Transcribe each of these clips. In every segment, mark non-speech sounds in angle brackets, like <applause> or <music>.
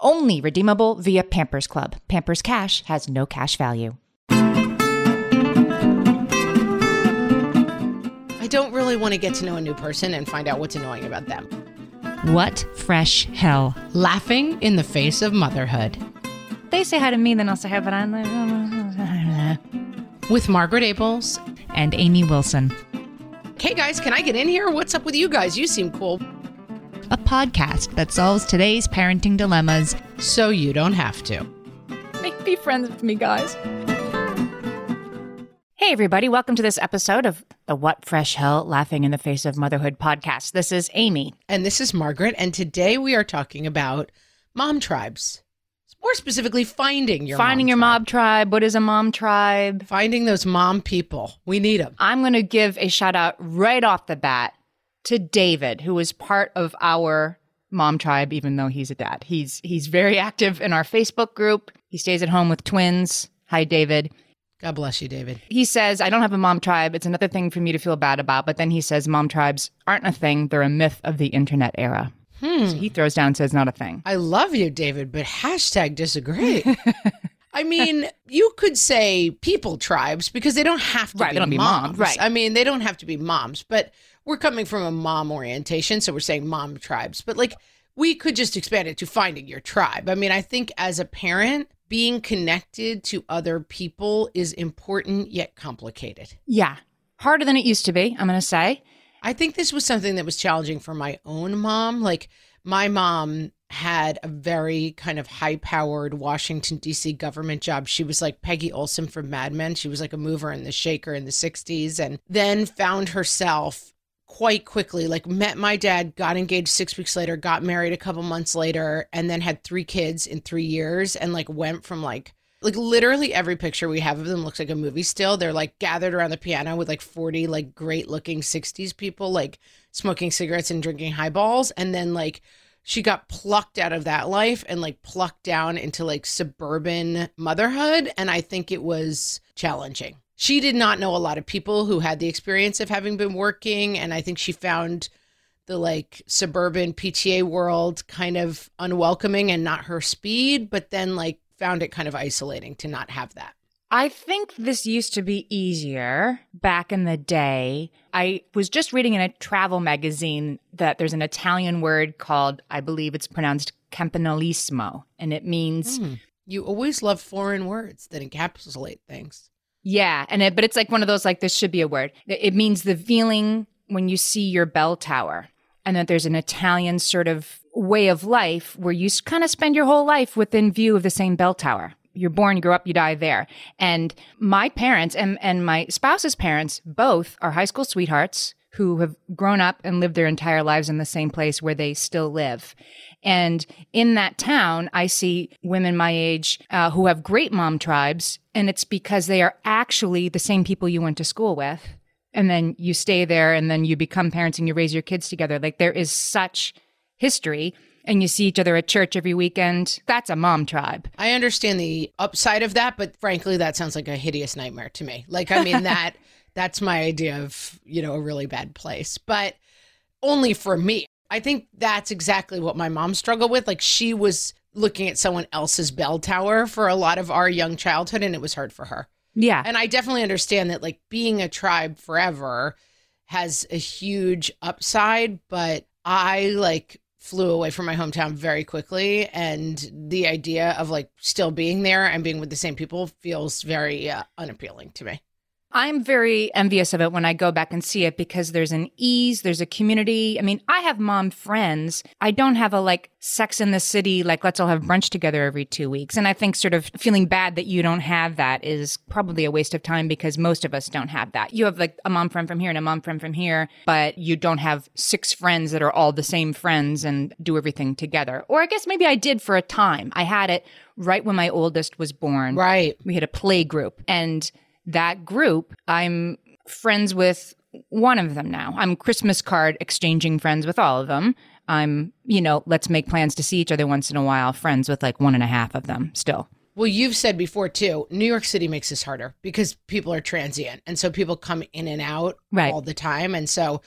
Only redeemable via Pampers Club. Pampers Cash has no cash value. I don't really want to get to know a new person and find out what's annoying about them. What fresh hell? Laughing in the face of motherhood. They say hi to me, then I'll say hi, but I'm like. With Margaret Ables. and Amy Wilson. Hey guys, can I get in here? What's up with you guys? You seem cool. A podcast that solves today's parenting dilemmas. So you don't have to. Make be friends with me, guys. Hey, everybody. Welcome to this episode of the What Fresh Hell Laughing in the Face of Motherhood podcast. This is Amy. And this is Margaret, and today we are talking about mom tribes. More specifically, finding your Finding mom your tribe. mob tribe. What is a mom tribe? Finding those mom people. We need them. I'm going to give a shout out right off the bat to David, who is part of our mom tribe, even though he's a dad. He's he's very active in our Facebook group. He stays at home with twins. Hi, David. God bless you, David. He says, I don't have a mom tribe. It's another thing for me to feel bad about. But then he says, mom tribes aren't a thing. They're a myth of the internet era. Hmm. So he throws down and says, not a thing. I love you, David, but hashtag disagree. <laughs> I mean, you could say people tribes because they don't have to Right, be, they don't be moms. moms, right. I mean, they don't have to be moms, but we're coming from a mom orientation, so we're saying mom tribes. But like, we could just expand it to finding your tribe. I mean, I think as a parent, being connected to other people is important yet complicated. Yeah. Harder than it used to be, I'm going to say. I think this was something that was challenging for my own mom. Like my mom had a very kind of high powered Washington DC government job. She was like Peggy Olson from Mad Men. She was like a mover and the shaker in the 60s and then found herself quite quickly like met my dad got engaged 6 weeks later got married a couple months later and then had 3 kids in 3 years and like went from like like literally every picture we have of them looks like a movie still. They're like gathered around the piano with like 40 like great looking 60s people like smoking cigarettes and drinking highballs. And then like she got plucked out of that life and like plucked down into like suburban motherhood. And i think it was challenging she did not know a lot of people who had the experience of having been working and i think she found the like suburban pta world kind of unwelcoming and not her speed but then like found it kind of isolating to not have that I think this used to be easier back in the day. I was just reading in a travel magazine that there's an Italian word called, I believe it's pronounced campanilismo, and it means Hmm. you always love foreign words that encapsulate things Yeah, and it, but it's like one of those like this should be a word. It means the feeling when you see your bell tower, and that there's an Italian sort of way of life where you kind of spend your whole life within view of the same bell tower. You're born, you grow up, you die there. And my parents and and my spouse's parents both are high school sweethearts who have grown up and lived their entire lives in the same place where they still live. And in that town, I see women my age uh, who have great mom tribes, and it's because they are actually the same people you went to school with. And then you stay there, and then you become parents and you raise your kids together. Like there is such history, and you see each other at church every weekend. That's a mom tribe. I understand the upside of that, but frankly, that sounds like a hideous nightmare to me. Like, I mean, <laughs> that that's my idea of, you know, a really bad place, but only for me. I think that's exactly what my mom struggled with. Like, she was looking at someone else's bell tower for a lot of our young childhood, and it was hard for her. Yeah. And I definitely understand that, like, being a tribe forever has a huge upside, but I like flew away from my hometown very quickly and the idea of like still being there and being with the same people feels very uh, unappealing to me. I'm very envious of it when I go back and see it because there's an ease, there's a community. I mean, I have mom friends. I don't have a like sex in the city, like let's all have brunch together every two weeks. And I think sort of feeling bad that you don't have that is probably a waste of time because most of us don't have that. You have like a mom friend from here and a mom friend from here, but you don't have six friends that are all the same friends and do everything together. Or I guess maybe I did for a time. I had it right when my oldest was born. Right. We had a play group and that group, I'm friends with one of them now. I'm Christmas card exchanging friends with all of them. I'm, you know, let's make plans to see each other once in a while, friends with like one and a half of them still. Well, you've said before too, New York City makes this harder because people are transient. And so people come in and out Right. all the time. And so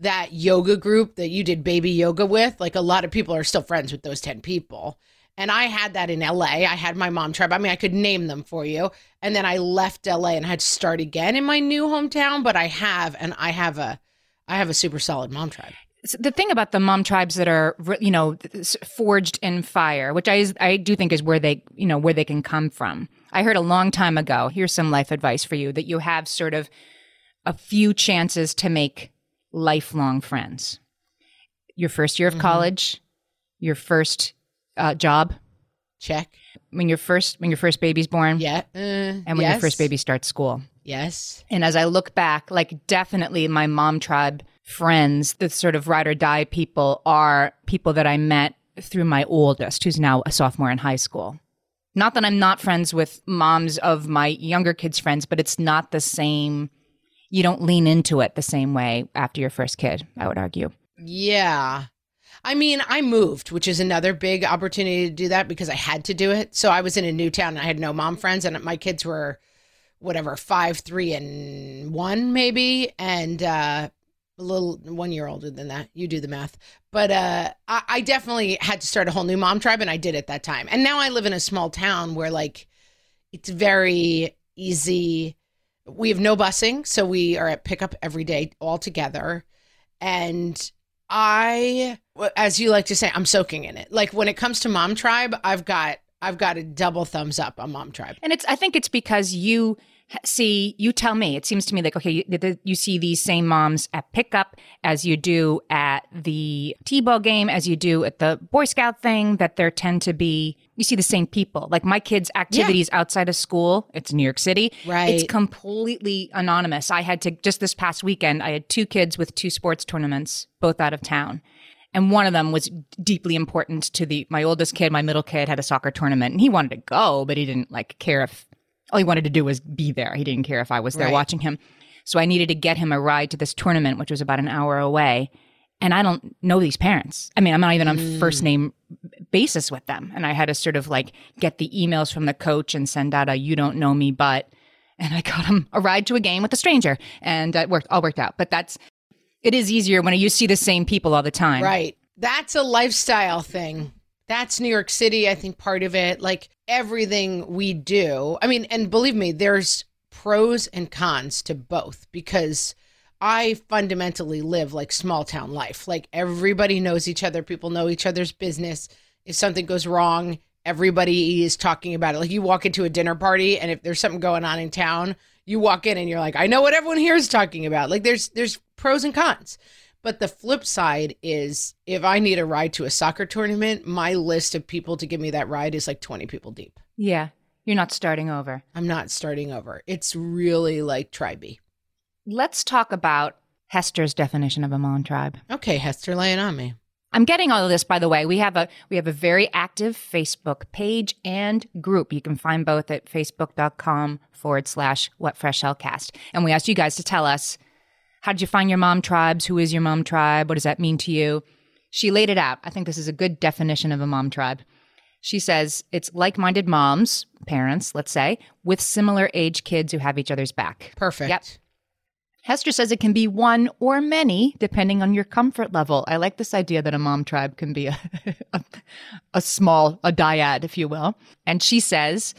that yoga group that you did baby yoga with, like a lot of people are still friends with those 10 people. And I had that in LA. I had my mom tribe. I mean, I could name them for you. And then I left LA and had to start again in my new hometown, but I have and I have a I have a super solid mom tribe. S- The thing about the mom tribes that are, you know, forged in fire, which I I do think is where they, you know, where they can come from. I heard a long time ago. Here's some life advice for you: that you have sort of a few chances to make lifelong friends. Your first year of mm-hmm. college, your first uh, job, Check. when your first when your first baby's born, Yeah. Uh, and when your first baby starts school. Yes. And as I look back, like definitely my mom tribe friends, the sort of ride or die people are people that I met through my oldest, who's now a sophomore in high school. Not that I'm not friends with moms of my younger kids' friends, but it's not the same. You don't lean into it the same way after your first kid, I would argue. Yeah. I mean, I moved, which is another big opportunity to do that because I had to do it. So I was in a new town and I had no mom friends, and my kids were whatever, five, three, and one, maybe, and uh, a little one year older than that. You do the math. But uh, I, I definitely had to start a whole new mom tribe, and I did at that time. And now I live in a small town where, like, it's very easy. We have no busing, so we are at pickup every day all together. And I, as you like to say, I'm soaking in it. Like when it comes to Mom Tribe, I've got I've got a double thumbs up on Mom Tribe. And it's I think it's because you see you tell me it seems to me like okay you, you see these same moms at pickup as you do at the t-ball game as you do at the boy scout thing that there tend to be you see the same people like my kids activities outside of school it's new york city Right. it's completely anonymous i had to just this past weekend i had two kids with two sports tournaments both out of town and one of them was deeply important to the my oldest kid my middle kid had a soccer tournament and he wanted to go but he didn't like care if all he wanted to do was be there. He didn't care if i was there Right. watching him. So i needed to get him a ride to this tournament which was about an hour away. And i don't know these parents. I mean i'm not even on mm. first name basis with them. And i had to sort of like get the emails from the coach and send out a you don't know me but and i got him a ride to a game with a stranger. And it worked all worked out. But that's it is easier when you see the same people all the time Right. That's a lifestyle thing. That's New York City, I think part of it. Like everything we do. I mean, and believe me, there's pros and cons to both because I fundamentally live like small town life. Like everybody knows each other, people know each other's business. If something goes wrong, everybody is talking about it. Like you walk into a dinner party and if there's something going on in town, you walk in and you're like, I know what everyone here is talking about. Like there's there's pros and cons. But the flip side is if I need a ride to a soccer tournament, my list of people to give me that ride is like 20 people deep. yeah you're not starting over I'm not starting over. It's really like tribey. let's talk about hester's definition of a Mon tribe Okay, Hester, lay it on me. I'm getting all of this, by the way. We have a we have a very active Facebook page and group. You can find both at facebook.com forward slash what fresh hellcast. And we asked you guys to tell us how did you find your mom tribes? Who is your mom tribe? What does that mean to you? She laid it out. I think this is a good definition of a mom tribe. She says it's like minded moms, parents, let's say, with similar age kids who have each other's back. Perfect. Yep. Hester says it can be one or many depending on your comfort level. I like this idea that a mom tribe can be a, <laughs> a, a small, a dyad, if you will. And she says,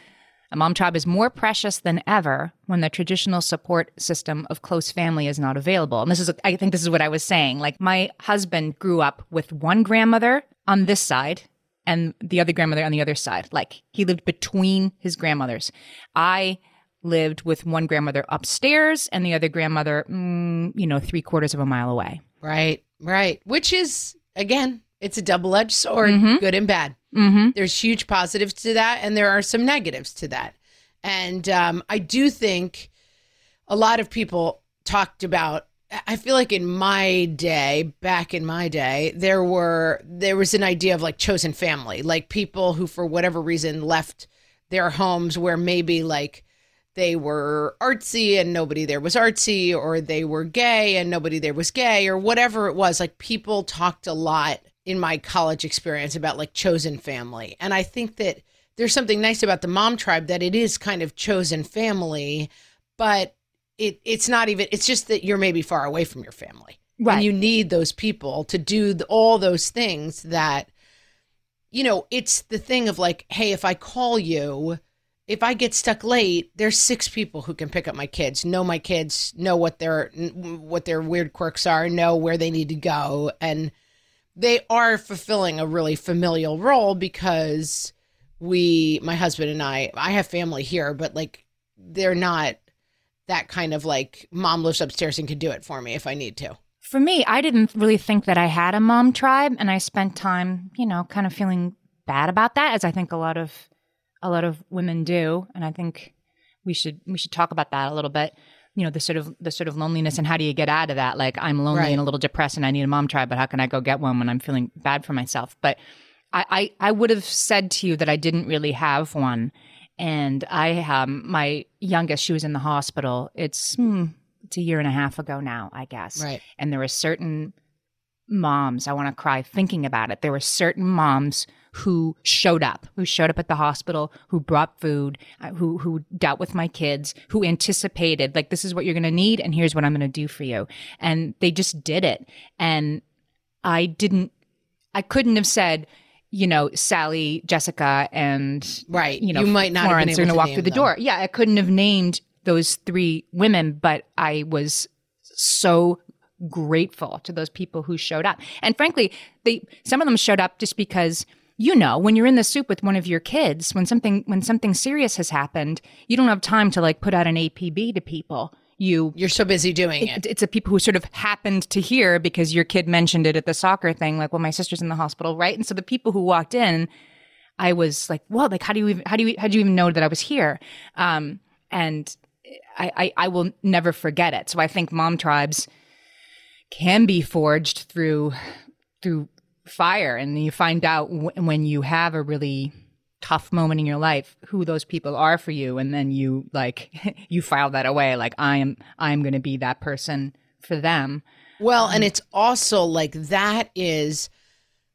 A mom tribe is more precious than ever when the traditional support system of close family is not available. And this is, I think this is what I was saying. Like my husband grew up with one grandmother on this side and the other grandmother on the other side. Like he lived between his grandmothers. I lived with one grandmother upstairs and the other grandmother, mm, you know, three quarters of a mile away. Right, right. Which is, again, it's a double edged sword, mm-hmm. good and bad. Mm-hmm. There's huge positives to that, and there are some negatives to that. And um, I do think a lot of people talked about. I feel like in my day, back in my day, there were there was an idea of like chosen family, like people who, for whatever reason, left their homes where maybe like they were artsy and nobody there was artsy, or they were gay and nobody there was gay, or whatever it was. Like people talked a lot in my college experience about like chosen family. And I think that there's something nice about the mom tribe that it is kind of chosen family, but it it's not even it's just that you're maybe far away from your family. Right. And you need those people to do the, all those things that you know, it's the thing of like, hey, if I call you, if I get stuck late, there's six people who can pick up my kids, know my kids, know what their what their weird quirks are, know where they need to go and they are fulfilling a really familial role because we my husband and I I have family here but like they're not that kind of like mom lives upstairs and can do it for me if I need to. For me, I didn't really think that I had a mom tribe and I spent time, you know, kind of feeling bad about that as I think a lot of a lot of women do and I think we should we should talk about that a little bit. You know the sort of the sort of loneliness and how do you get out of that? Like i'm lonely right. and a little depressed and i need a mom tribe but how can i go get one when i'm feeling bad for myself? But i i, I would have said to you that i didn't really have one. And i um my youngest she was in the hospital. It's hmm, it's a year and a half ago now i guess. Right. And there were certain moms i want to cry thinking about it. There were certain moms who showed up, who showed up at the hospital, who brought food, uh, who who dealt with my kids, who anticipated like this is what you're going to need and here's what I'm going to do for you. And they just did it. And I didn't I couldn't have said you know, Sally, Jessica, and right, you know, you might not Florence are going to walk through the them. door. Yeah, I couldn't have named those three women, but I was so grateful to those people who showed up. And frankly, they some of them showed up just because you know when you're in the soup with one of your kids when something when something serious has happened you don't have time to like put out an apb to people you you're so busy doing it, it. It's a people who sort of happened to hear because your kid mentioned it at the soccer thing. Like, well, my sister's in the hospital, right? And so the people who walked in, I was like, well, like, how do you even, how do you, how do you even know that I was here? Um, and I, I, I will never forget it. So I think mom tribes can be forged through, through fire and you find out w- when you have a really tough moment in your life who those people are for you. And then you like <laughs> you file that away like i am i'm going to be that person for them. Well and it's also like that is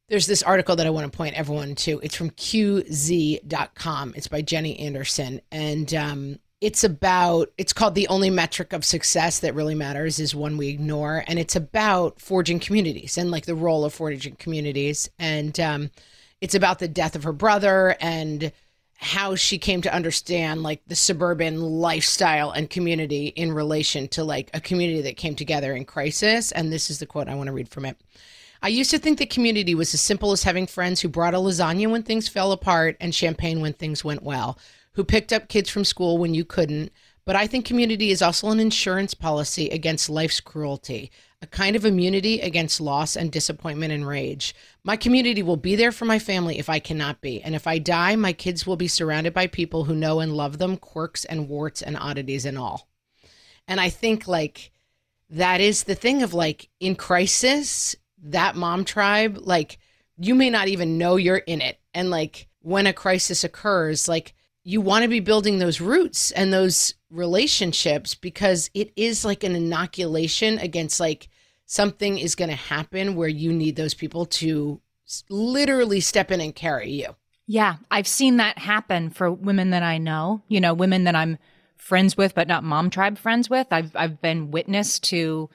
there's this article that i want to point everyone to. It's from qz.com it's by jenny anderson. And um, it's about it's called the only metric of success that really matters is one we ignore. And it's about forging communities and like the role of forging communities. And um, it's about the death of her brother and how she came to understand like the suburban lifestyle and community in relation to like a community that came together in crisis. And this is the quote i want to read from it. I used to think that community was as simple as having friends who brought a lasagna when things fell apart and champagne when things went well who picked up kids from school when you couldn't. But I think community is also an insurance policy against life's cruelty, a kind of immunity against loss and disappointment and rage. My community will be there for my family if I cannot be. And if I die, my kids will be surrounded by people who know and love them, quirks and warts and oddities and all. And I think like that is the thing of like in crisis, that mom tribe, like you may not even know you're in it. And like when a crisis occurs, like you want to be building those roots and those relationships because it is like an inoculation against like something is going to happen where you need those people to literally step in and carry you. Yeah, I've seen that happen for women that I know, you know, women that I'm friends with but not mom tribe friends with. I've I've been witness to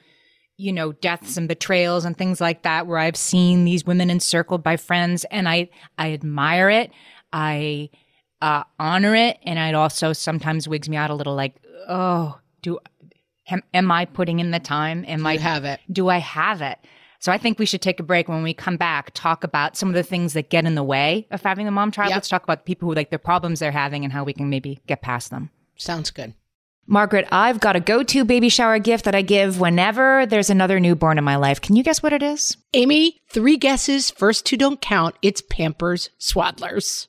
you know, deaths and betrayals and things like that where I've seen these women encircled by friends and I I admire it. I uh, honor it, and it also sometimes wigs me out a little. Like, oh, do am, am I putting in the time? Am I You have it. do I have it? So I think we should take a break. When we come back, talk about some of the things that get in the way of having the mom tribe. Yep. Let's talk about the people who like the problems they're having and how we can maybe get past them. Sounds good. Margaret, I've got a go to baby shower gift that I give whenever there's another newborn in my life. Can you guess what it is? Amy, three guesses. First two don't count. It's Pampers Swaddlers.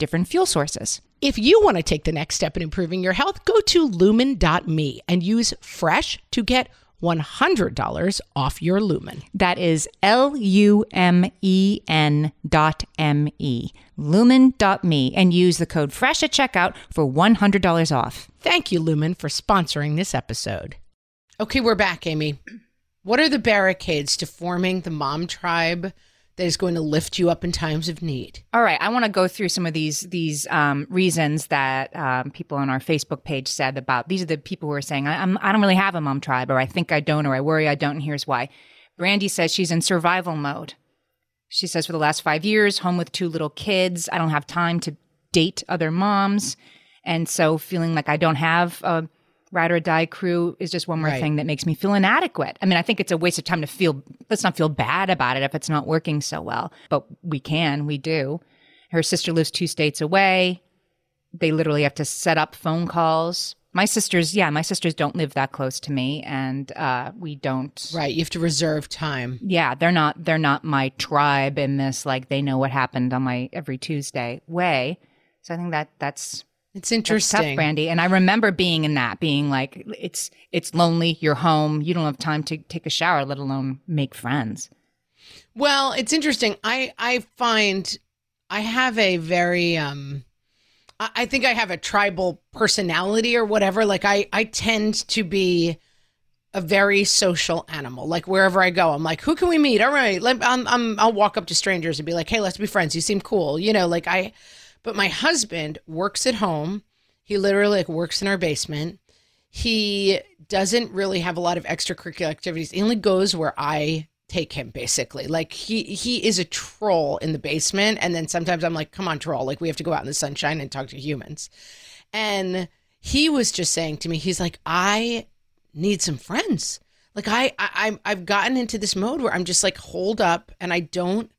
different fuel sources. If you want to take the next step in improving your health, go to lumen.me and use fresh to get $100 off your lumen. That is L U M E N dot M E, lumen dot me, and use the code FRESH at checkout for $100 off. Thank you, Lumen, for sponsoring this episode. Okay, we're back, Amy. What are the barricades to forming the mom tribe that is going to lift you up in times of need? All right, I want to go through some of these these um, reasons that um, people on our Facebook page said about. These are the people who are saying, I, I'm, "I don't really have a mom tribe," or "I think I don't," or "I worry I don't," and here's why. Brandy says she's in survival mode. She says for the last five years, home with two little kids, I don't have time to date other moms, and so feeling like I don't have a ride or die crew is just one more Right. thing that makes me feel inadequate. I mean, I think it's a waste of time to feel, let's not feel bad about it if it's not working so well, but we can, we do. Her sister lives two states away. They literally have to set up phone calls. My sisters, yeah, my sisters don't live that close to me and uh, we don't. Right, you have to reserve time. Yeah, they're not they're not my tribe in this like they know what happened on my every Tuesday way. So I think that that's It's that's tough, interesting. Brandy. And I remember being in that, being like, it's it's lonely. You're home. You don't have time to take a shower, let alone make friends. Well, it's interesting. I I find I have a very um I, I think I have a tribal personality or whatever. Like I I tend to be a very social animal. Like wherever I go, I'm like, who can we meet? All right, let, I'm, I'm I'll walk up to strangers and be like, hey, let's be friends. You seem cool, you know. Like I, but my husband works at home. He literally like works in our basement. He doesn't really have a lot of extracurricular activities. He only goes where I take him basically like he he is a troll in the basement and then sometimes i'm like come on troll like we have to go out in the sunshine and talk to humans and he was just saying to me he's like i need some friends like i, I i've gotten into this mode where i'm just like holed up and i don't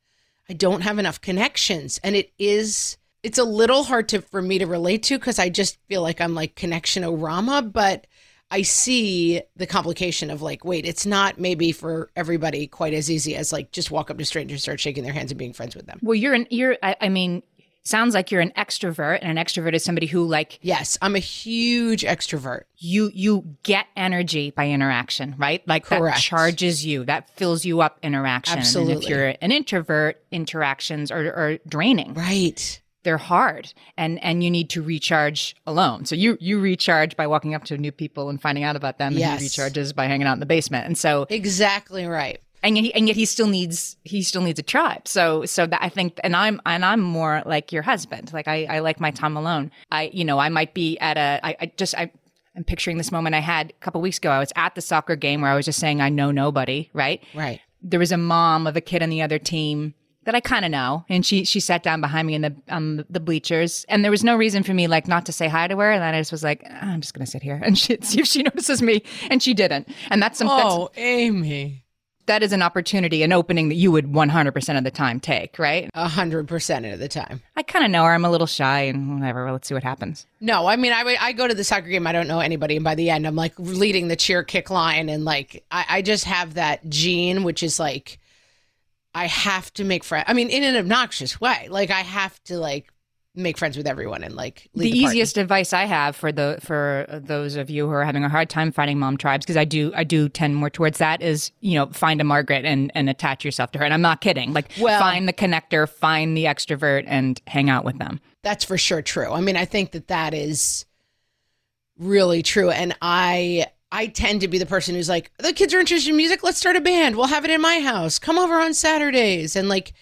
i don't have enough connections and it is it's a little hard to for me to relate to because i just feel like i'm like connection orama but I see the complication of like, wait, it's not maybe for everybody quite as easy as like just walk up to strangers, start shaking their hands and being friends with them. Well, you're an you're. I, I mean, sounds like you're an extrovert, and an extrovert is somebody who like Yes, I'm a huge extrovert. you you get energy by interaction, right? Like Correct. that charges you, that fills you up interaction. And Absolutely. if you're an introvert, interactions are, are draining. Right. They're hard and and you need to recharge alone. So you you recharge by walking up to new people and finding out about them Yes. and he recharges by hanging out in the basement. And so Exactly right. and yet, he, and yet he still needs he still needs a tribe. So so that I think and I'm and I'm more like your husband. Like I I like my time alone. I you know I might be at a I, I just I. I'm picturing this moment I had a couple weeks ago. I was at the soccer game where I was just saying I know nobody, right? Right. There was a mom of a kid on the other team that I kind of know, and she she sat down behind me in the um the bleachers, and there was no reason for me like not to say hi to her, and then I just was like, "Ah, I'm just gonna sit here and <laughs> she, see if she <laughs> notices me, and she didn't, and that's some that's, Oh, Amy. that is an opportunity, an opening that you would 100% of the time take, right? Hundred percent of the time. I kind of know her. I'm a little shy and whatever. Let's see what happens. No, I mean, I I go to the soccer game. I don't know anybody, and by the end, I'm like leading the cheer kick line, and like I, I just have that gene, which is like I have to make friends. I mean, in an obnoxious way, like I have to like make friends with everyone and like the, the, easiest advice I have for the for those of you who are having a hard time finding mom tribes, because I do I do tend more towards that, is you know find a Margaret and and attach yourself to her. And I'm not kidding. Like Well- find the connector, find the extrovert, and hang out with them. That's for sure true. I mean, I think that that is really true. And I I tend to be the person who's like, the kids are interested in music. Let's start a band. We'll have it in my house. Come over on Saturdays. And like,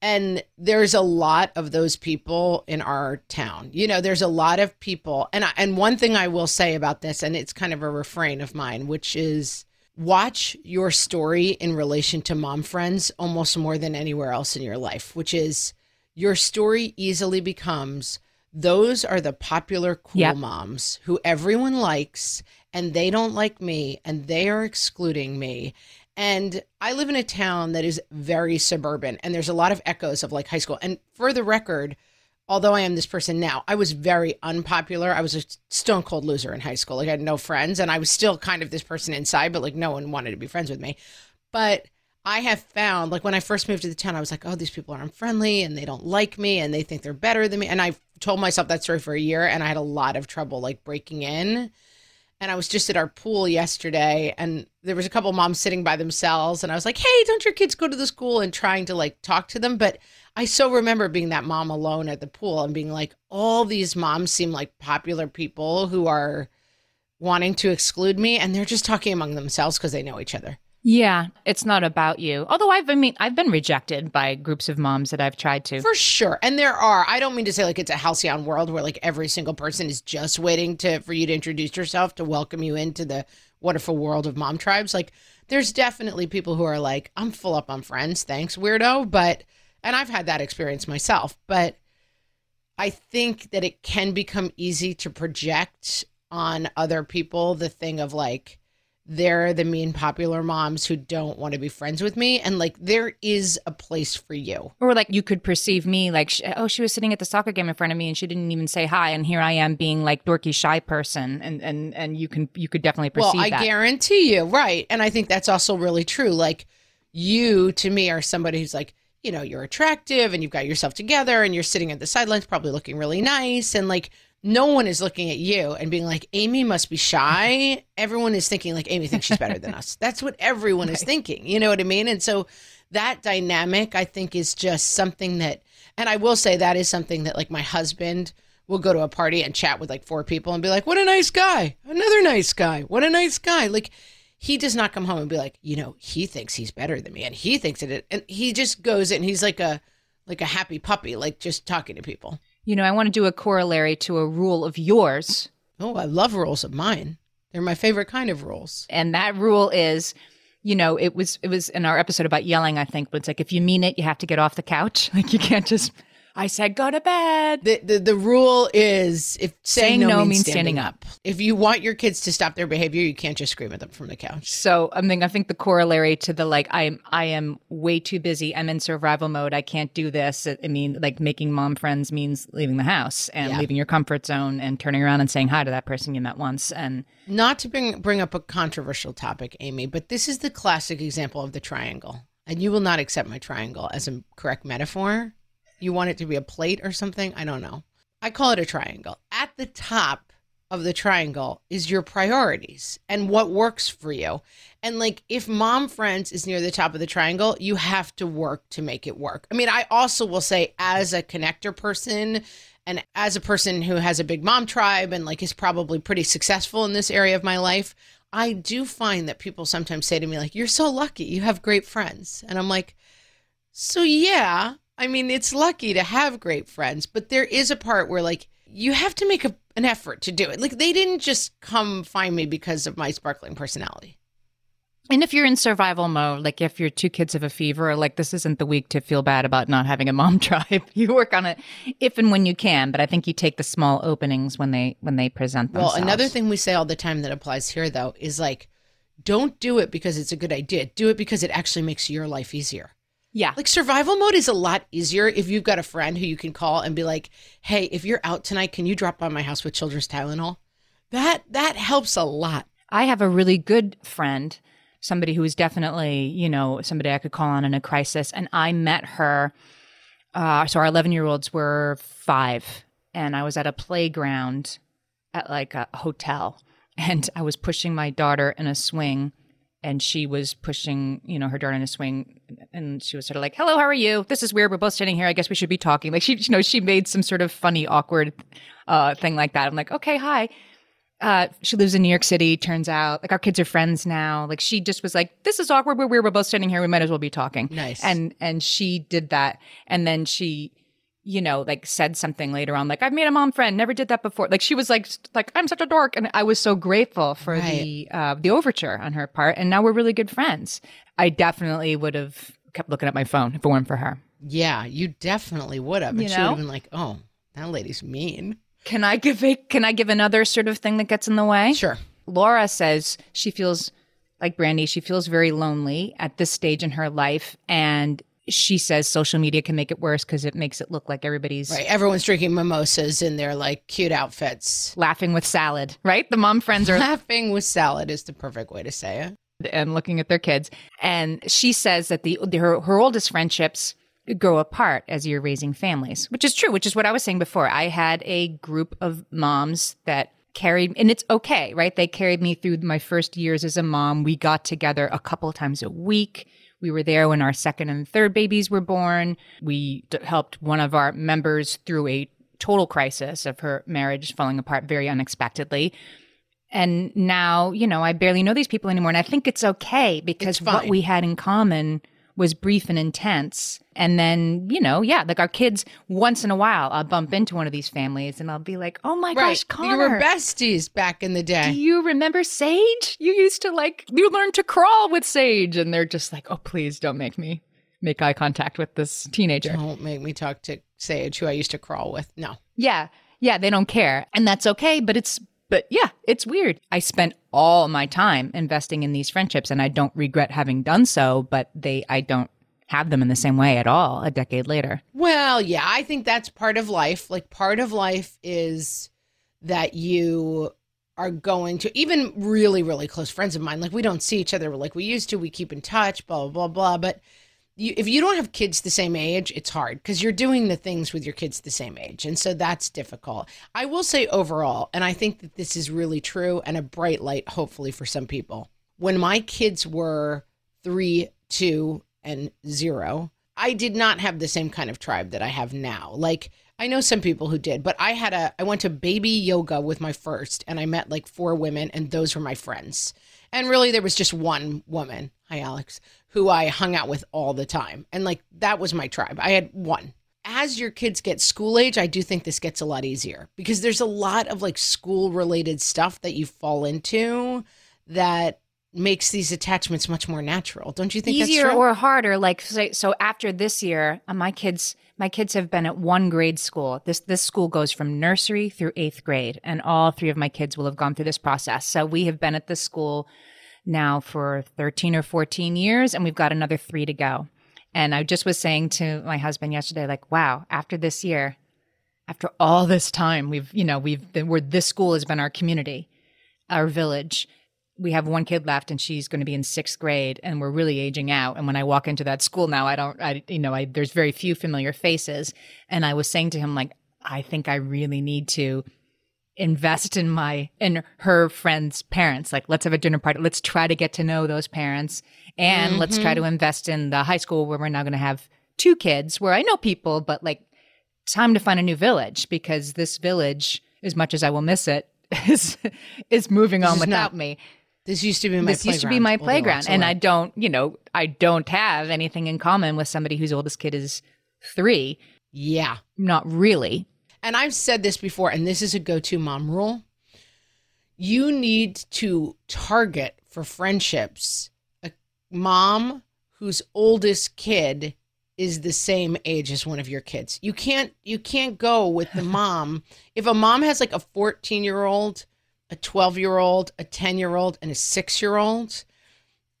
and there's a lot of those people in our town. You know, there's a lot of people. And I, and one thing I will say about this, and it's kind of a refrain of mine, which is watch your story in relation to mom friends almost more than anywhere else in your life, which is your story easily becomes those are the popular cool Yep. moms who everyone likes and they don't like me and they are excluding me. And i live in a town that is very suburban and there's a lot of echoes of like high school. And for the record although i am this person now i was very unpopular. I was a stone cold loser in high school. Like i had no friends and i was still kind of this person inside but like no one wanted to be friends with me. But I have found, like when I first moved to the town, I was like, oh, these people are unfriendly and they don't like me and they think they're better than me. And I told myself that story for a year and I had a lot of trouble like breaking in. And I was just at our pool yesterday and there was a couple moms sitting by themselves. And I was like, hey, don't your kids go to the school and trying to like talk to them? But I so remember being that mom alone at the pool and being like, all these moms seem like popular people who are wanting to exclude me and they're just talking among themselves because they know each other. Yeah, it's not about you. Although I've I mean I've been rejected by groups of moms that I've tried to. For sure. And there are, I don't mean to say like it's a halcyon world where like every single person is just waiting to for you to introduce yourself to welcome you into the wonderful world of mom tribes. Like there's definitely people who are like, I'm full up on friends, thanks, weirdo. But and I've had that experience myself, but I think that it can become easy to project on other people the thing of like they're the mean popular moms who don't want to be friends with me and like there is a place for you Or like you could perceive me like, oh, she was sitting at the soccer game in front of me and she didn't even say hi, and here I am being like dorky shy person, and and and you can you could definitely perceive well, I that. guarantee you, right? And I think that's also really true. Like you, to me, are somebody who's like, you know, you're attractive and you've got yourself together, and you're sitting at the sidelines, probably looking really nice, and like no one is looking at you and being like, Amy must be shy. Everyone is thinking like Amy thinks she's better than us. That's what everyone is thinking. You know what I mean? And so that dynamic, I think, is just something that, and I will say that is something that like my husband will go to a party and chat with like four people and be like, what a nice guy. Another nice guy. What a nice guy. Like, he does not come home and be like, you know, he thinks he's better than me and he thinks it. And he just goes and he's like a, like a happy puppy, like just talking to people. You know, I want to do a corollary to a rule of yours, Oh, I love rules of mine. They're my favorite kind of rules. and that rule is. You know, it was it was in our episode about yelling, I think, but it's like if you mean it, you have to get off the couch. <laughs> Like you can't just I said go to bed. The, the the rule is if saying, Saying no, no means, means standing, standing up. If you want your kids to stop their behavior, you can't just scream at them from the couch. So I mean, I think the corollary to the like, I am I am way too busy. I'm in survival mode. I can't do this. I mean, like making mom friends means leaving the house and Yeah. leaving your comfort zone and turning around and saying hi to that person you met once. And Not to bring bring up a controversial topic, Amy, but this is the classic example of the triangle. And you will not accept my triangle as a correct metaphor. You want it to be a plate or something? I don't know. I call it a triangle. At the top of the triangle is your priorities and what works for you. And like if mom friends is near the top of the triangle, you have to work to make it work. I mean, I also will say as a connector person and as a person who has a big mom tribe and like is probably pretty successful in this area of my life, I do find that people sometimes say to me like you're so lucky, you have great friends. And I'm like, "So yeah, I mean, it's lucky to have great friends, but there is a part where like you have to make a, an effort to do it. Like they didn't just come find me because of my sparkling personality. And if you're in survival mode, like if your two kids have a fever, like this isn't the week to feel bad about not having a mom <laughs> tribe. You work on it if and when you can, but I think you take the small openings when they when they present themselves. Well, another thing we say all the time that applies here though is like don't do it because it's a good idea. Do it because it actually makes your life easier. Yeah. Like survival mode is a lot easier if you've got a friend who you can call and be like, "Hey, if you're out tonight, can you drop by my house with children's Tylenol?" That that helps a lot. I have a really good friend, somebody who is definitely, you know, somebody I could call on in a crisis. And I met her. Uh, so our 11 year olds were five, and I was at a playground at like a hotel, and I was pushing my daughter in a swing and she was pushing, you know, her daughter in a swing, and she was sort of like, "Hello, how are you? This is weird. We're both sitting here. I guess we should be talking." Like she, you know, she made some sort of funny, awkward uh, thing like that. I'm like, "Okay, hi." Uh, she lives in New York City. Turns out, like our kids are friends now. Like she just was like, "This is awkward. We're weird. We're both sitting here. We might as well be talking." Nice. And and she did that, and then she you know, like said something later on, like I've made a mom friend, never did that before. Like she was like, like I'm such a dork, and I was so grateful for Right. the uh, the overture on her part, and now we're really good friends. I definitely would have kept looking at my phone if it weren't for her. Yeah, you definitely would have. And You she would know? have been like, "Oh, that lady's mean." Can I give a Can I give another sort of thing that gets in the way? Sure. Laura says she feels like Brandy. She feels very lonely at this stage in her life, and she says social media can make it worse because it makes it look like everybody's Right. Everyone's drinking mimosas in their like cute outfits. laughing with salad. Right? The mom friends are Laughing with salad is the perfect way to say it. and looking at their kids. And she says that the her, her oldest friendships grow apart as you're raising families, which is true, which is what I was saying before. I had a group of moms that carried and it's okay, right? They carried me through my first years as a mom. We got together a couple times a week. We were there when our second and third babies were born. We d- helped one of our members through a total crisis of her marriage falling apart very unexpectedly. And now, you know, I barely know these people anymore. And I think it's okay because It's what we had in common was brief and intense. And then, you know, yeah, like our kids, once in a while, I'll bump into one of these families and I'll be like, oh my gosh, Connor. You were besties back in the day. do you remember Sage? You used to like, you learned to crawl with Sage. And they're just like, oh, please don't make me make eye contact with this teenager. Don't make me talk to Sage, who I used to crawl with. No. Yeah. Yeah, they don't care. And that's okay, but it's but yeah, it's weird. I spent all my time investing in these friendships and I don't regret having done so, but they I don't have them in the same way at all a decade later. Well, yeah, I think that's part of life. Like part of life is that you are going to even really really close friends of mine like we don't see each other like we used to we keep in touch blah blah blah blah but you, if you don't have kids the same age it's hard because you're doing the things with your kids the same age and so that's difficult. I will say overall and i think that this is really true and a bright light hopefully for some people. When my kids were three two and zero i did not have the same kind of tribe that i have now. Like I know some people who did, but I had a I went to baby yoga with my first and I met like four women and those were my friends. And really there was just one woman, hi Alex, who I hung out with all the time. And like that was my tribe. I had one. As your kids get school age, I do think this gets a lot easier because there's a lot of like school related stuff that you fall into that makes these attachments much more natural. Don't you think Easier that's true? or harder like so, so after this year, uh, my kids my kids have been at one grade school. This this school goes from nursery through 8th grade and all three of my kids will have gone through this process. So we have been at this school now for 13 or 14 years and we've got another 3 to go. And I just was saying to my husband yesterday like, wow, after this year, after all this time, we've, you know, we've been where this school has been our community, our village. We have one kid left and she's going to be in sixth grade and we're really aging out. And when I walk into that school now, I don't, I, you know, I, there's very few familiar faces. And I was saying to him, like, I think I really need to invest in my in her friends' parents. Like, let's have a dinner party. Let's try to get to know those parents, and let's try to mm-hmm. invest in the high school where we're now going to have two kids. Where I know people, but like, time to find a new village because this village, as much as I will miss it, <laughs> is is moving on is without not me. This used to be my This used to be playground, my playground, and. I don't, you know, I don't have anything in common with somebody whose oldest kid is three. yeah. Not really. And I've said this before, and this is a go to mom rule. You need to target for friendships a mom whose oldest kid is the same age as one of your kids. You can't you can't go with the <laughs> mom. if a mom has like a 14 year old, a 12 year old, a 10 year old, and a six year old,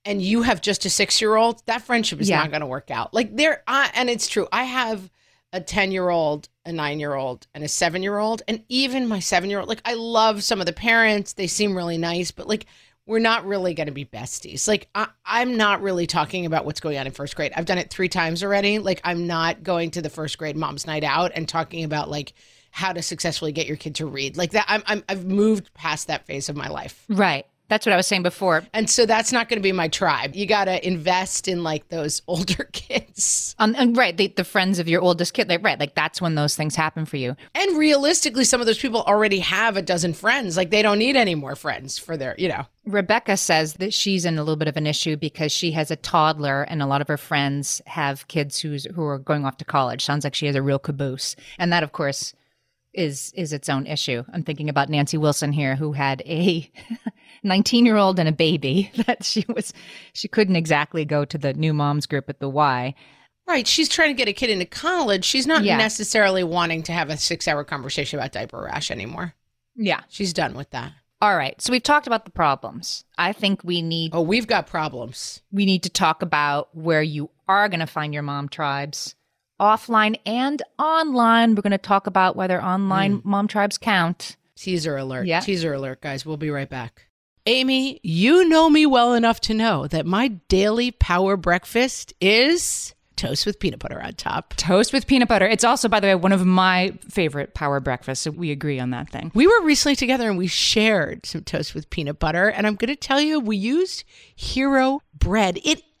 and you have just a six year old, that friendship is Yeah. not going to work out. Like there, I, and it's true. I have a 10 year old, a nine year old, and a seven year old. And even my seven year old, like I love some of the parents. They seem really nice, but like we're not really going to be besties. Like I, I'm not really talking about what's going on in first grade. I've done it three times already. Like I'm not going to the first grade mom's night out and talking about like how to successfully get your kid to read. Like that, I'm, I'm I've moved past that phase of my life. Right. That's what I was saying before. And so that's not going to be my tribe. You got to invest in like those <laughs> older kids. Um, and right, the, the friends of your oldest kid, like right, like that's when those things happen for you. And realistically, some of those people already have a dozen friends. Like they don't need any more friends for their, you know. Rebecca says that she's in a little bit of an issue because she has a toddler and a lot of her friends have kids who's who are going off to college. Sounds like she has a real caboose. And that of course is is its own issue. I'm thinking about Nancy Wilson here who had a <laughs> 19-year-old and a baby <laughs> that she was she couldn't exactly go to the new moms group at the Y. Right. She's trying to get a kid into college. She's not Yeah. necessarily wanting to have a six hour conversation about diaper rash anymore. Yeah. She's done with that. All right. So we've talked about the problems. I think we need Oh, we've got problems. we need to talk about where you are going to find your mom tribes offline and online. We're going to talk about whether online mm. mom tribes count. Teaser alert. Yeah. Teaser alert, guys. We'll be right back. Amy, you know me well enough to know that my daily power breakfast is toast with peanut butter on top. Toast with peanut butter. It's also, by the way, one of my favorite power breakfasts. So we agree on that thing. We were recently together and we shared some toast with peanut butter. And I'm going to tell you, we used Hero bread. It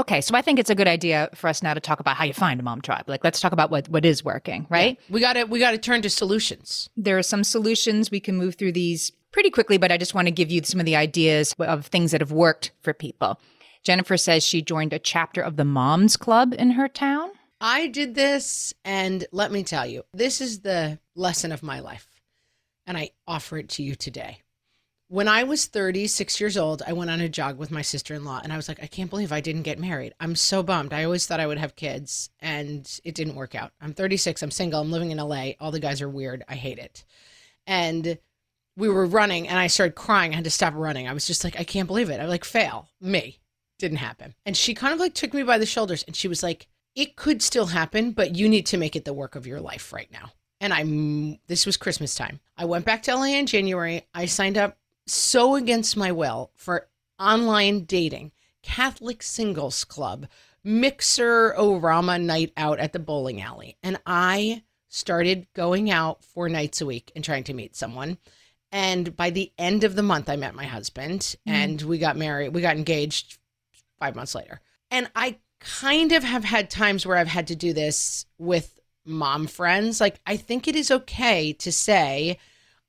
Okay, so I think it's a good idea for us now to talk about how you find a mom tribe. Like, let's talk about what, what is working, right? We got to we got to turn to solutions. There are some solutions. We can move through these pretty quickly, but I just want to give you some of the ideas of things that have worked for people. Jennifer says she joined a chapter of the Moms Club in her town. I did this, and let me tell you, this is the lesson of my life. And I offer it to you today. When I was 36 years old, I went on a jog with my sister in law, and I was like, I can't believe I didn't get married. I'm so bummed. I always thought I would have kids, and it didn't work out. I'm 36, I'm single, I'm living in LA. All the guys are weird. I hate it. And we were running, and I started crying. I had to stop running. I was just like, I can't believe it. I like, fail. Me. Didn't happen. And she kind of like took me by the shoulders, and she was like, it could still happen, but you need to make it the work of your life right now. And I'm this was Christmas time. I went back to LA in January. I signed up so against my will for online dating, Catholic Singles Club, Mixer Orama night out at the bowling alley. And I started going out four nights a week and trying to meet someone. And by the end of the month, I met my husband mm-hmm. and we got married. We got engaged five months later. And I kind of have had times where I've had to do this with mom friends. Like, I think it is okay to say,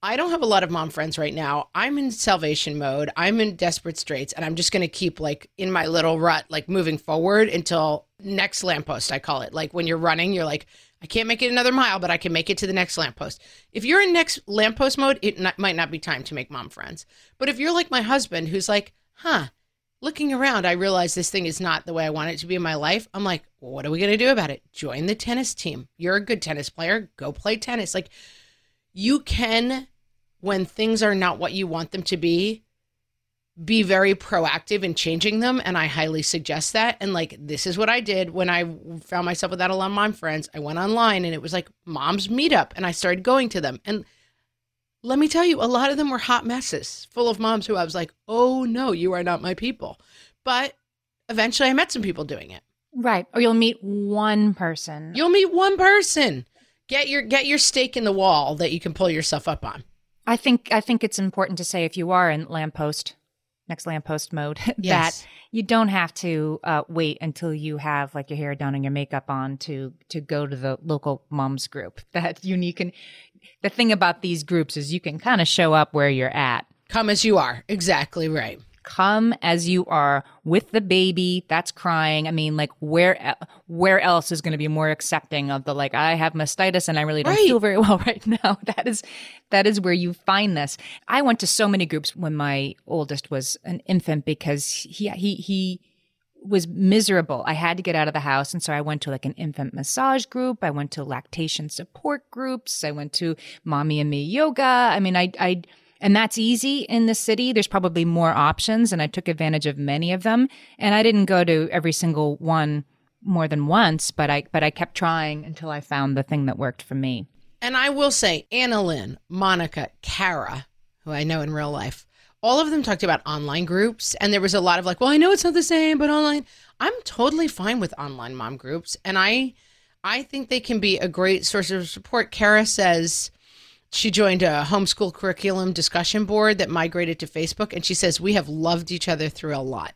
I don't have a lot of mom friends right now. I'm in salvation mode. I'm in desperate straits, and I'm just going to keep like in my little rut, like moving forward until next lamppost. I call it like when you're running, you're like, I can't make it another mile, but I can make it to the next lamppost. If you're in next lamppost mode, it not, might not be time to make mom friends. But if you're like my husband, who's like, huh, looking around, I realize this thing is not the way I want it to be in my life. I'm like, well, what are we going to do about it? Join the tennis team. You're a good tennis player. Go play tennis. Like, you can, when things are not what you want them to be, be very proactive in changing them. And I highly suggest that. And like, this is what I did when I found myself without a lot of mom friends. I went online and it was like mom's meetup and I started going to them. And let me tell you, a lot of them were hot messes, full of moms who I was like, oh no, you are not my people. But eventually I met some people doing it. Right. Or you'll meet one person. You'll meet one person. Get your get your stake in the wall that you can pull yourself up on. I think I think it's important to say if you are in lamppost next lamppost mode <laughs> yes. that you don't have to uh, wait until you have like your hair done and your makeup on to to go to the local moms group <laughs> that you, you can the thing about these groups is you can kind of show up where you're at. Come as you are. Exactly right. Come as you are with the baby that's crying. I mean, like where where else is going to be more accepting of the like I have mastitis and I really don't right. feel very well <laughs> right now. That is that is where you find this. I went to so many groups when my oldest was an infant because he he he was miserable. I had to get out of the house. And so I went to like an infant massage group. I went to lactation support groups. I went to mommy and me yoga. I mean, I, I, and that's easy in the city. There's probably more options and I took advantage of many of them. And I didn't go to every single one more than once, but I, but I kept trying until I found the thing that worked for me. And I will say, Anna Lynn, Monica, Kara, who I know in real life, all of them talked about online groups and there was a lot of like well i know it's not the same but online i'm totally fine with online mom groups and i i think they can be a great source of support kara says she joined a homeschool curriculum discussion board that migrated to facebook and she says we have loved each other through a lot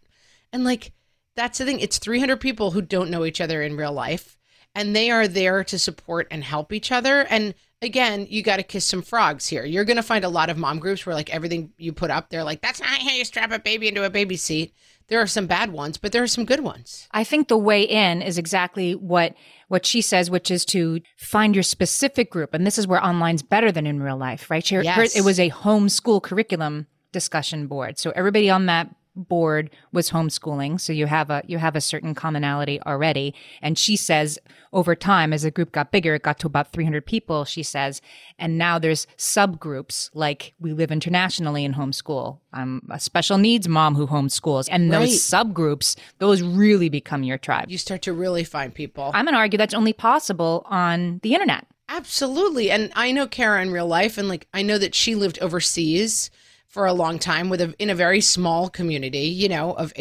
and like that's the thing it's 300 people who don't know each other in real life and they are there to support and help each other and again, you got to kiss some frogs here. You're going to find a lot of mom groups where like everything you put up, they're like, that's not how you strap a baby into a baby seat. There are some bad ones, but there are some good ones. I think the way in is exactly what what she says, which is to find your specific group, and this is where online's better than in real life, right? She, yes. Her, it was a homeschool curriculum discussion board, so everybody on that board was homeschooling so you have a you have a certain commonality already. And she says over time as the group got bigger it got to about 300 people she says and now there's subgroups like we live internationally in homeschool. I'm a special needs mom who homeschools and those right. subgroups those really become your tribe. You start to really find people. I'm gonna argue that's only possible on the internet. Absolutely and i know kara in real life and like i know that she lived overseas for a long time with a in a very small community, you know, of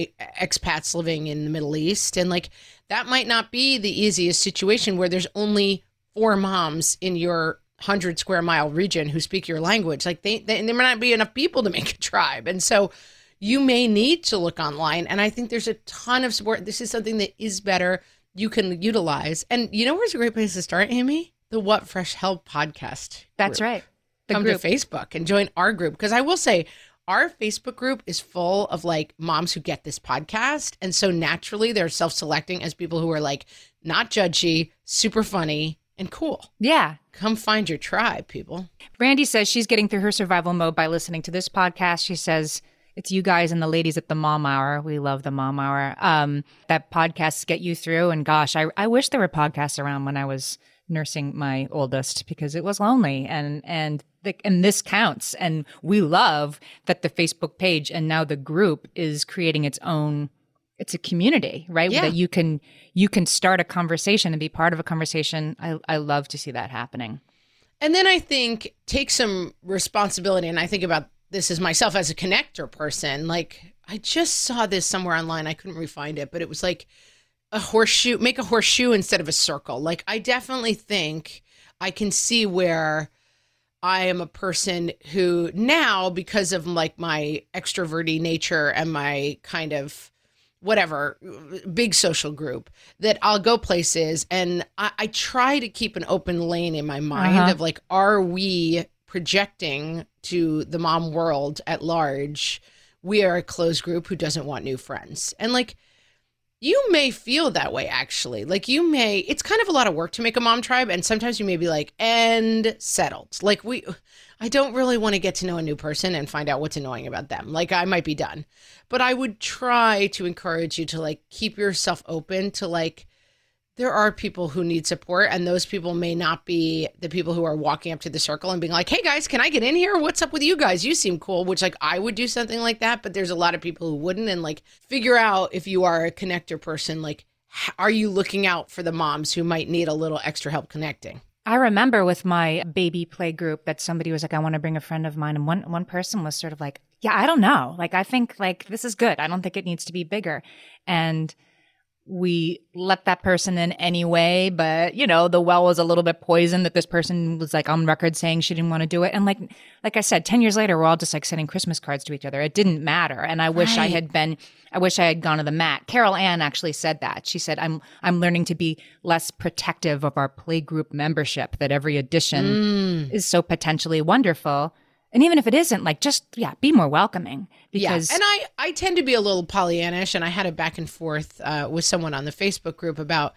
expats living in the Middle East and like that might not be the easiest situation where there's only four moms in your 100 square mile region who speak your language. Like they, they there might not be enough people to <laughs> make a tribe. And so you may need to look online and I think there's a ton of support. This is something that is better you can utilize. And you know where's a great place to start, Amy? The What Fresh Hell podcast. That's group. right come group. to Facebook and join our group. Because I will say, our Facebook group is full of like moms who get this podcast. And so naturally, they're self selecting as people who are like not judgy, super funny, and cool. Yeah. Come find your tribe, people. Randy says she's getting through her survival mode by listening to this podcast. She says it's you guys and the ladies at the Mom Hour. We love the Mom Hour. Um, that podcasts get you through. And gosh, I, I wish there were podcasts around when I was nursing my oldest because it was lonely and and the, and this counts and we love that the Facebook page and now the group is creating its own it's a community right Yeah. that you can you can start a conversation and be part of a conversation I, I love to see that happening And then I think take some responsibility. And I think about this as myself as a connector person. Like, I just saw this somewhere online. I couldn't refind it, but it was like a horseshoe, make a horseshoe instead of a circle. Like, I definitely think I can see where I am a person who now, because of like my extroverty nature and my kind of whatever big social group that I'll go places and I, I try to keep an open lane in my mind Uh-huh. of like, are we projecting to the mom world at large? We are a closed group who doesn't want new friends. And like, you may feel that way actually. Like, you may, it's kind of a lot of work to make a mom tribe. And sometimes you may be like, and settled. Like, we, I don't really want to get to know a new person and find out what's annoying about them. Like, I might be done but I would try to encourage you to like keep yourself open to like there are people who need support and those people may not be the people who are walking up to the circle and being like hey guys can i get in here what's up with you guys you seem cool which like i would do something like that but there's a lot of people who wouldn't and like figure out if you are a connector person like are you looking out for the moms who might need a little extra help connecting I remember with my baby play group that somebody was like, I want to bring a friend of mine. And one, one person was sort of like, yeah, I don't know. Like, I think like this is good. I don't think it needs to be bigger. And we let that person in anyway, but you know, the well was a little bit poisoned that this person was like on record saying she didn't want to do it. And like, like I said, 10 years later, we're all just like sending Christmas cards to each other. It didn't matter. And I wish I had been, I wish I had gone to the mat. Carol Ann actually said that. She said, I'm, I'm learning to be less protective of our playgroup membership, that every addition mm. is so potentially wonderful. And even if it isn't, like, just, yeah, be more welcoming because yeah, and I I tend to be a little Pollyannish, and I had a back and forth uh, with someone on the Facebook group about.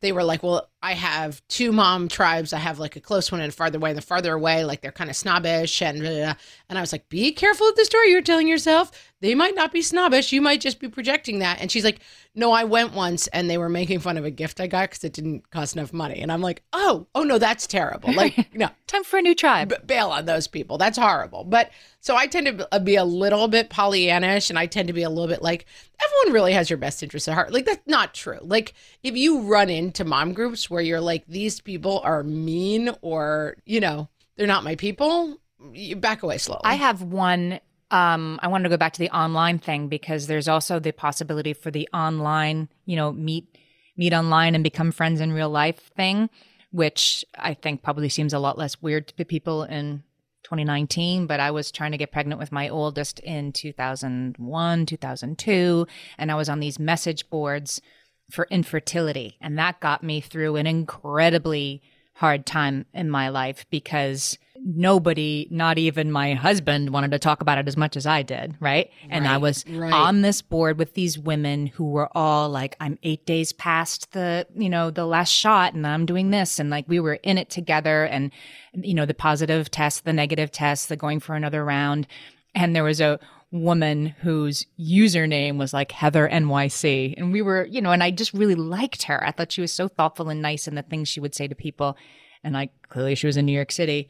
They were like, "Well, I have two mom tribes. I have like a close one and a farther away. And the farther away, like they're kind of snobbish." And blah, blah, blah. and I was like, "Be careful with the story you're telling yourself. They might not be snobbish. You might just be projecting that." And she's like, "No, I went once, and they were making fun of a gift I got because it didn't cost enough money." And I'm like, "Oh, oh no, that's terrible. Like, <laughs> no, time for a new tribe. b- bail on those people. That's horrible. But so I tend to be- be a little bit Pollyannish, and I tend to be a little bit like everyone really has your best interest at heart. Like that's not true. Like if you run into mom groups where you're like these people are mean or you know they're not my people, you back away slowly. I have one. Um, I wanted to go back to the online thing because there's also the possibility for the online, you know, meet meet online and become friends in real life thing, which I think probably seems a lot less weird to people in 2019. But I was trying to get pregnant with my oldest in 2001, 2002, and I was on these message boards for infertility, and that got me through an incredibly hard time in my life because nobody, not even my husband, wanted to talk about it as much as I did, right? And I was right. on this board with these women who were all like, I'm eight days past the, you know, the last shot and I'm doing this. And like we were in it together and, you know, the positive test, the negative test, the going for another round. And there was a woman whose username was like Heather NYC. And we were, you know, and I just really liked her. I thought she was so thoughtful and nice in the things she would say to people. And like clearly she was in New York City.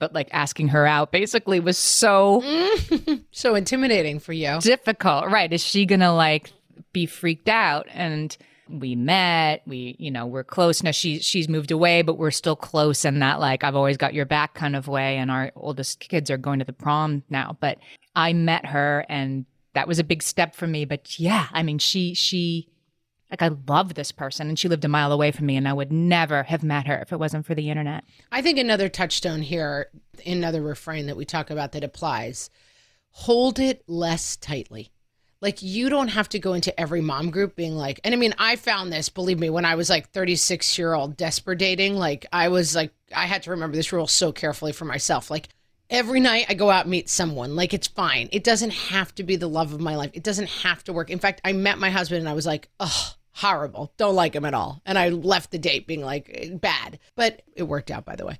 But like asking her out basically was so <laughs> so intimidating for you. difficult. Right. Is she to like be freaked out? And we met, we, you know, we're close. Now she, she's moved away, but we're still close in that like, I've always got your back kind of way. And our oldest kids are going to the prom now, but I met her and that was a big step for me. But yeah, I mean, she, she, like I love this person and she lived a mile away from me and I would never have met her if it wasn't for the internet. I think another touchstone here, another refrain that we talk about that applies hold it less tightly. Like you don't have to go into every mom group being like, and I mean, I found this, believe me, when I was like 36 year old desperate dating, like I was like, I had to remember this rule so carefully for myself. Like every night I go out meet someone, like it's fine. It doesn't have to be the love of my life. It doesn't have to work. In fact, I met my husband and I was like, oh, horrible. Don't like him at all. And I left the date being like bad, but it worked out by the way.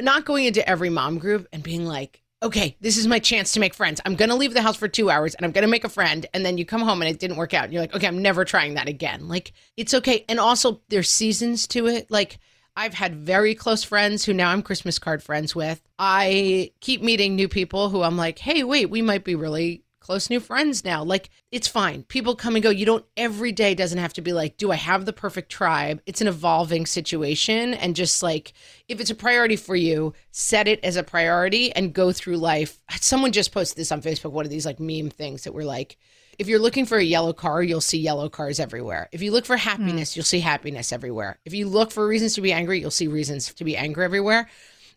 Not going into every mom group and being like, okay, this is my chance to make friends. I'm going to leave the house for two hours and I'm going to make a friend. And then you come home and it didn't work out. And you're like, okay, I'm never trying that again. Like, it's okay. And also, there's seasons to it. Like, I've had very close friends who now I'm Christmas card friends with. I keep meeting new people who I'm like, hey, wait, we might be really close new friends now. Like, it's fine. People come and go. You don't, every day doesn't have to be like, do I have the perfect tribe? It's an evolving situation. And just like, if it's a priority for you, set it as a priority and go through life. Someone just posted this on Facebook, one of these like meme things that were like, if you're looking for a yellow car, you'll see yellow cars everywhere. If you look for happiness, mm. you'll see happiness everywhere. If you look for reasons to be angry, you'll see reasons to be angry everywhere.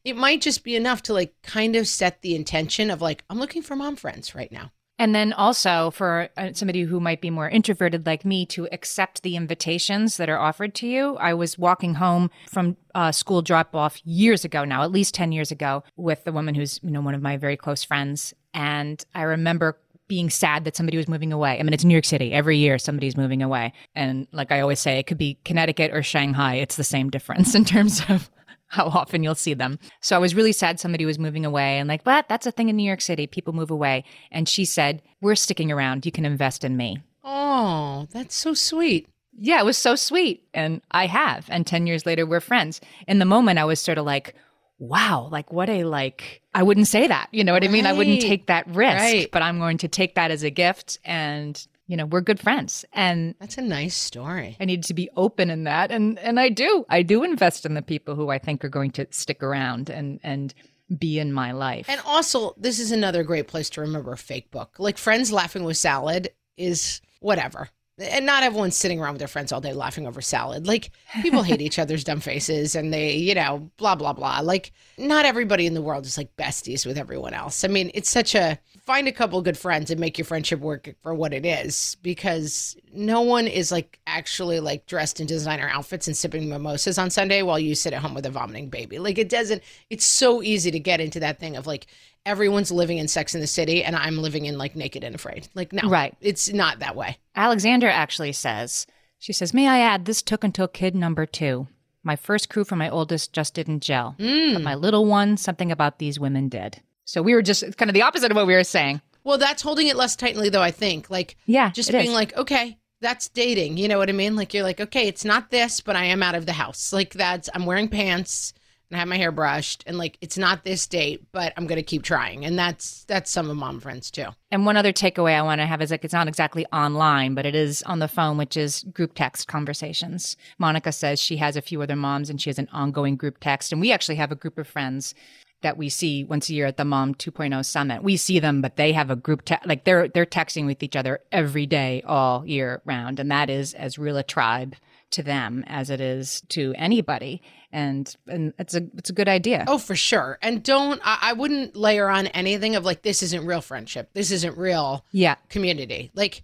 It might just be enough to like kind of set the intention of like, I'm looking for mom friends right now. And then also for uh, somebody who might be more introverted like me to accept the invitations that are offered to you. I was walking home from uh, school drop off years ago now, at least 10 years ago, with the woman who's, you know, one of my very close friends. And I remember being sad that somebody was moving away. I mean, it's New York City. Every year somebody's moving away. And like I always say, it could be Connecticut or Shanghai. It's the same difference <laughs> in terms of how often you'll see them. So I was really sad somebody was moving away and like, but that's a thing in New York City. People move away. And she said, We're sticking around. You can invest in me. Oh, that's so sweet. Yeah, it was so sweet. And I have. And 10 years later, we're friends. In the moment, I was sort of like, wow, like what a like I wouldn't say that. You know what right. I mean? I wouldn't take that risk, right. but I'm going to take that as a gift and you know, we're good friends. And that's a nice story. I need to be open in that. And and I do. I do invest in the people who I think are going to stick around and and be in my life. And also, this is another great place to remember a fake book. Like Friends Laughing with Salad is whatever and not everyone's sitting around with their friends all day laughing over salad. Like people hate each other's dumb faces and they, you know, blah blah blah. Like not everybody in the world is like besties with everyone else. I mean, it's such a find a couple good friends and make your friendship work for what it is because no one is like actually like dressed in designer outfits and sipping mimosas on Sunday while you sit at home with a vomiting baby. Like it doesn't it's so easy to get into that thing of like everyone's living in Sex in the City and I'm living in like Naked and Afraid. Like, no, right. It's not that way. Alexander actually says, she says, May I add, this took until kid number two. My first crew for my oldest just didn't gel. Mm. But my little one, something about these women did. So we were just kind of the opposite of what we were saying. Well, that's holding it less tightly, though, I think. Like, yeah, just being is. like, okay, that's dating. You know what I mean? Like, you're like, okay, it's not this, but I am out of the house. Like, that's, I'm wearing pants and I have my hair brushed and like it's not this date, but I'm gonna keep trying. And that's that's some of mom friends too. And one other takeaway I want to have is like it's not exactly online, but it is on the phone, which is group text conversations. Monica says she has a few other moms and she has an ongoing group text. And we actually have a group of friends that we see once a year at the Mom 2.0 Summit. We see them, but they have a group te- like they're they're texting with each other every day all year round, and that is as real a tribe to them as it is to anybody. And and it's a it's a good idea. Oh for sure. And don't I, I, wouldn't layer on anything of like this isn't real friendship. This isn't real yeah. community. Like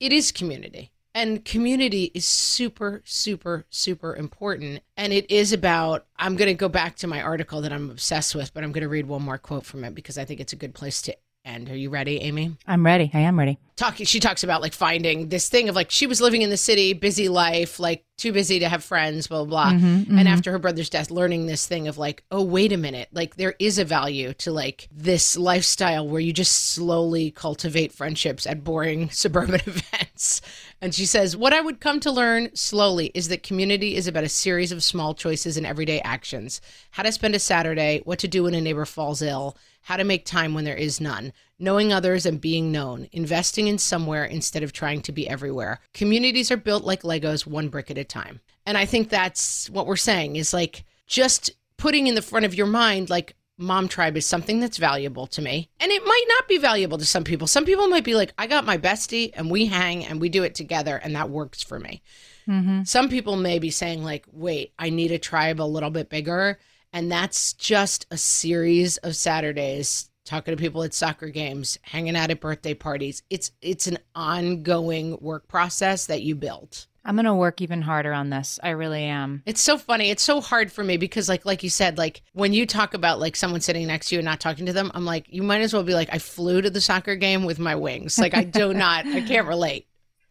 it is community and community is super super super important and it is about i'm going to go back to my article that i'm obsessed with but i'm going to read one more quote from it because i think it's a good place to end. Are you ready, Amy? I'm ready. I am ready. Talking, she talks about like finding this thing of like she was living in the city, busy life, like too busy to have friends, blah blah. blah. Mm-hmm, mm-hmm. And after her brother's death, learning this thing of like, oh wait a minute, like there is a value to like this lifestyle where you just slowly cultivate friendships at boring <laughs> suburban <laughs> events. And she says, what I would come to learn slowly is that community is about a series of small choices and everyday actions. How to spend a Saturday, what to do when a neighbor falls ill how to make time when there is none, knowing others and being known, investing in somewhere instead of trying to be everywhere. Communities are built like Legos, one brick at a time. And I think that's what we're saying is like just putting in the front of your mind, like, mom tribe is something that's valuable to me. And it might not be valuable to some people. Some people might be like, I got my bestie and we hang and we do it together and that works for me. Mm-hmm. Some people may be saying, like, wait, I need a tribe a little bit bigger and that's just a series of Saturdays talking to people at soccer games, hanging out at birthday parties. It's it's an ongoing work process that you build. I'm going to work even harder on this. I really am. It's so funny. It's so hard for me because like like you said like when you talk about like someone sitting next to you and not talking to them, I'm like you might as well be like I flew to the soccer game with my wings. Like I do <laughs> not I can't relate.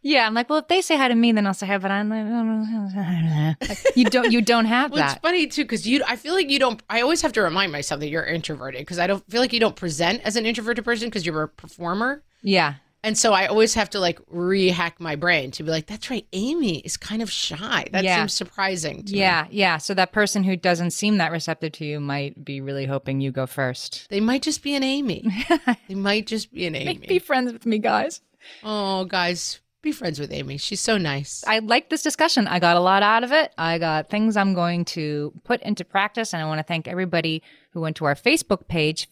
Yeah, I'm like, well, if they say hi to me, then I'll say hi. But I'm like, <laughs> you don't, you don't have Well, it's funny too because you. I feel like you don't. I always have to remind myself that you're introverted because I don't feel like you don't present as an introverted person because you're a performer. Yeah, And so I always have to like rehack my brain to be like, that's right, Amy is kind of shy. That Yeah. seems surprising. To me. yeah, yeah. So that person who doesn't seem that receptive to you might be really hoping you go first. They might just be an Amy. <laughs> they might just be an Amy. Be friends with me, guys. oh, guys, be friends with Amy. She's so nice. I like this discussion. I got a lot out of it. I got things I'm going to put into practice. And I want to thank everybody who went to our Facebook page,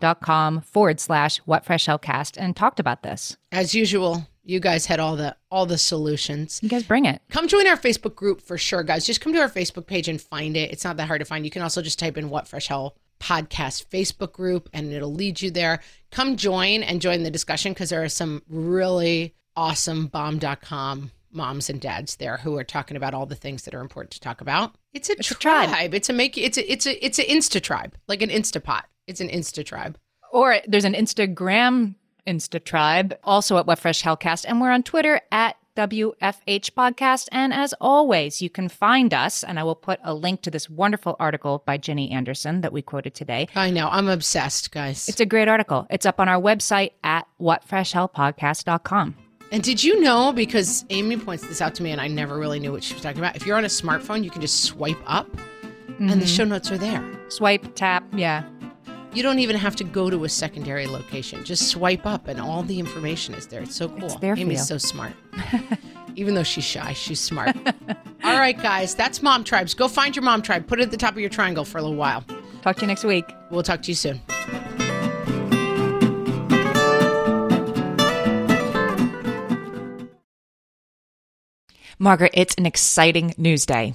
facebook.com forward slash what fresh hellcast, and talked about this. As usual, you guys had all the all the solutions. You guys bring it. Come join our Facebook group for sure, guys. Just come to our Facebook page and find it. It's not that hard to find. You can also just type in What Fresh Hell Podcast Facebook group and it'll lead you there. Come join and join the discussion because there are some really awesome bomb.com moms and dads there who are talking about all the things that are important to talk about. It's a, a tribe. tribe. It's a make it's a it's a it's an insta tribe, like an Instapot. It's an insta tribe. Or there's an Instagram Insta tribe, also at What Fresh Hellcast, and we're on Twitter at WFH Podcast. And as always, you can find us, and I will put a link to this wonderful article by Jenny Anderson that we quoted today. I know. I'm obsessed, guys. It's a great article. It's up on our website at whatfreshhellpodcast.com. And did you know, because Amy points this out to me and I never really knew what she was talking about, if you're on a smartphone, you can just swipe up and the mm-hmm. show notes are there. Swipe, tap, yeah. You don't even have to go to a secondary location. Just swipe up and all the information is there. It's so cool. there for Amy's you. so smart. <laughs> even though she's shy, she's smart. <laughs> all right, guys, that's Mom Tribes. Go find your Mom Tribe. Put it at the top of your triangle for a little while. Talk to you next week. We'll talk to you soon. Margaret, it's an exciting news day.